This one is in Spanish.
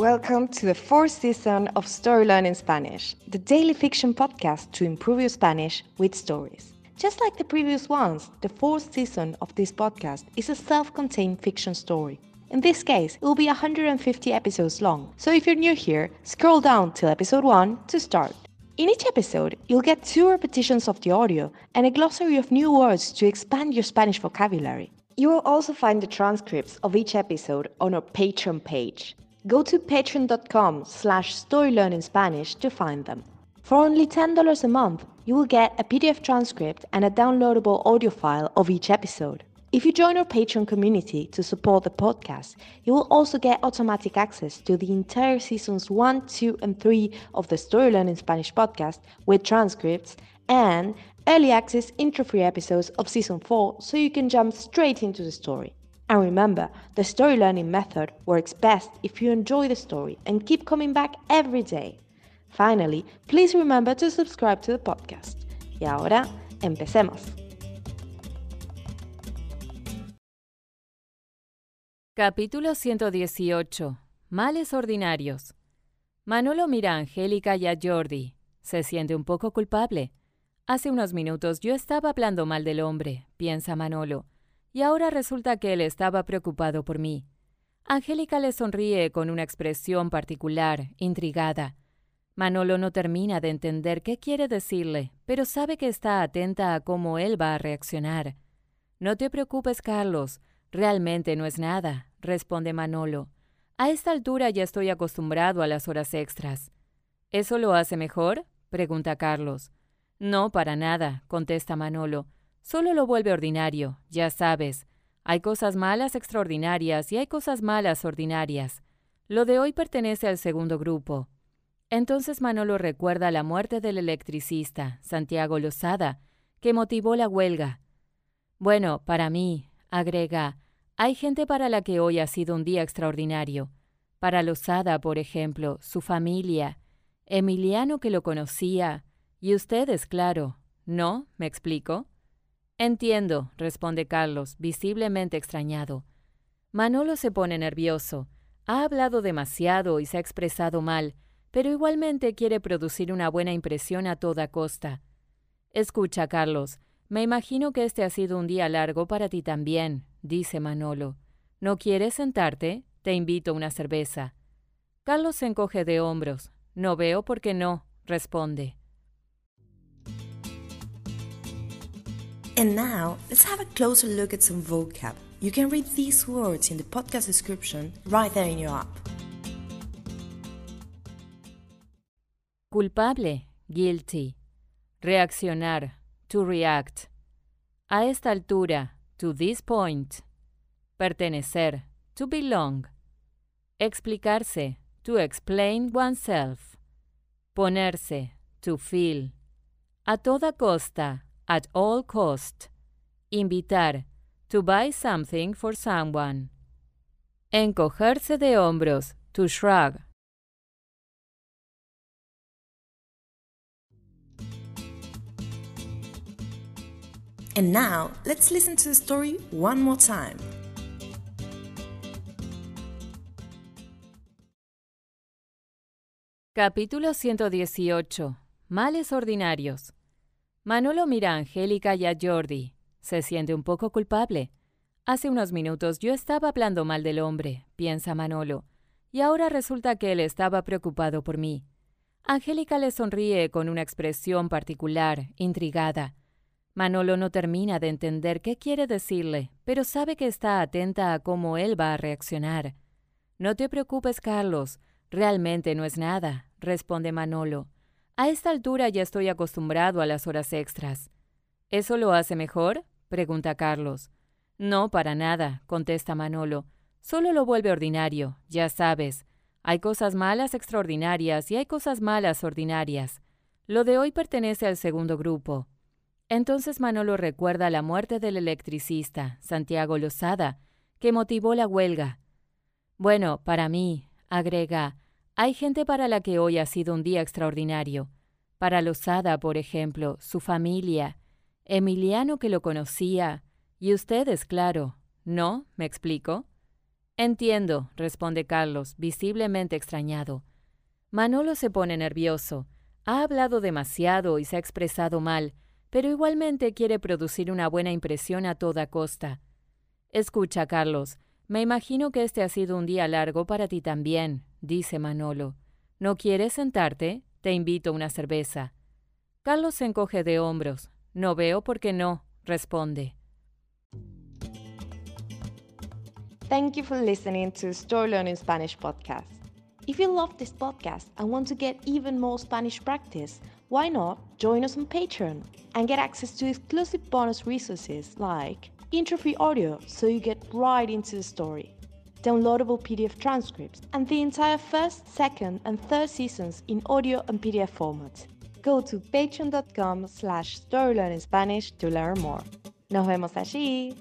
Welcome to the fourth season of Story Learning Spanish, the daily fiction podcast to improve your Spanish with stories. Just like the previous ones, the fourth season of this podcast is a self contained fiction story. In this case, it will be 150 episodes long, so if you're new here, scroll down till episode 1 to start. In each episode, you'll get two repetitions of the audio and a glossary of new words to expand your Spanish vocabulary. You will also find the transcripts of each episode on our Patreon page. Go to patreon.com slash storylearningspanish to find them. For only $10 a month, you will get a PDF transcript and a downloadable audio file of each episode. If you join our Patreon community to support the podcast, you will also get automatic access to the entire seasons 1, 2, and 3 of the Story Learning Spanish podcast with transcripts and early access intro free episodes of season 4 so you can jump straight into the story. And remember, the story learning method works best if you enjoy the story and keep coming back every day. Finally, please remember to subscribe to the podcast. Y ahora, empecemos. Capítulo 118. Males ordinarios. Manolo mira a Angélica y a Jordi. Se siente un poco culpable. Hace unos minutos yo estaba hablando mal del hombre, piensa Manolo y ahora resulta que él estaba preocupado por mí. Angélica le sonríe con una expresión particular, intrigada. Manolo no termina de entender qué quiere decirle, pero sabe que está atenta a cómo él va a reaccionar. No te preocupes, Carlos, realmente no es nada, responde Manolo. A esta altura ya estoy acostumbrado a las horas extras. ¿Eso lo hace mejor? pregunta Carlos. No, para nada, contesta Manolo. Solo lo vuelve ordinario, ya sabes. Hay cosas malas extraordinarias y hay cosas malas ordinarias. Lo de hoy pertenece al segundo grupo. Entonces Manolo recuerda la muerte del electricista, Santiago Lozada, que motivó la huelga. Bueno, para mí, agrega, hay gente para la que hoy ha sido un día extraordinario. Para Lozada, por ejemplo, su familia, Emiliano que lo conocía, y ustedes, claro. ¿No? ¿Me explico? Entiendo, responde Carlos, visiblemente extrañado. Manolo se pone nervioso. Ha hablado demasiado y se ha expresado mal, pero igualmente quiere producir una buena impresión a toda costa. Escucha, Carlos, me imagino que este ha sido un día largo para ti también, dice Manolo. ¿No quieres sentarte? Te invito a una cerveza. Carlos se encoge de hombros. No veo por qué no, responde. And now, let's have a closer look at some vocab. You can read these words in the podcast description right there in your app. Culpable, guilty. Reaccionar, to react. A esta altura, to this point. Pertenecer, to belong. Explicarse, to explain oneself. Ponerse, to feel. A toda costa, at all cost. Invitar, to buy something for someone. Encogerse de hombros, to shrug. And now, let's listen to the story one more time. Capítulo 118. Males ordinarios. Manolo mira a Angélica y a Jordi. Se siente un poco culpable. Hace unos minutos yo estaba hablando mal del hombre, piensa Manolo, y ahora resulta que él estaba preocupado por mí. Angélica le sonríe con una expresión particular, intrigada. Manolo no termina de entender qué quiere decirle, pero sabe que está atenta a cómo él va a reaccionar. No te preocupes, Carlos, realmente no es nada, responde Manolo. A esta altura ya estoy acostumbrado a las horas extras. ¿Eso lo hace mejor? pregunta Carlos. No, para nada, contesta Manolo. Solo lo vuelve ordinario, ya sabes. Hay cosas malas extraordinarias y hay cosas malas ordinarias. Lo de hoy pertenece al segundo grupo. Entonces Manolo recuerda la muerte del electricista, Santiago Lozada, que motivó la huelga. Bueno, para mí, agrega, hay gente para la que hoy ha sido un día extraordinario. Para Lozada, por ejemplo, su familia, Emiliano que lo conocía, y ustedes, claro. ¿No? ¿Me explico? Entiendo, responde Carlos, visiblemente extrañado. Manolo se pone nervioso. Ha hablado demasiado y se ha expresado mal, pero igualmente quiere producir una buena impresión a toda costa. Escucha, Carlos, me imagino que este ha sido un día largo para ti también, dice Manolo. ¿No quieres sentarte? Te invito a una cerveza. Carlos se encoge de hombros. No veo por qué no, responde. Thank you for listening to Story Learning Spanish podcast. If you love this podcast and want to get even more Spanish practice, why not join us on Patreon and get access to exclusive bonus resources like intro-free audio so you get right into the story, downloadable PDF transcripts, and the entire first, second, and third seasons in audio and PDF format. Go to patreon.com slash storylearningspanish to learn more. Nos vemos allí.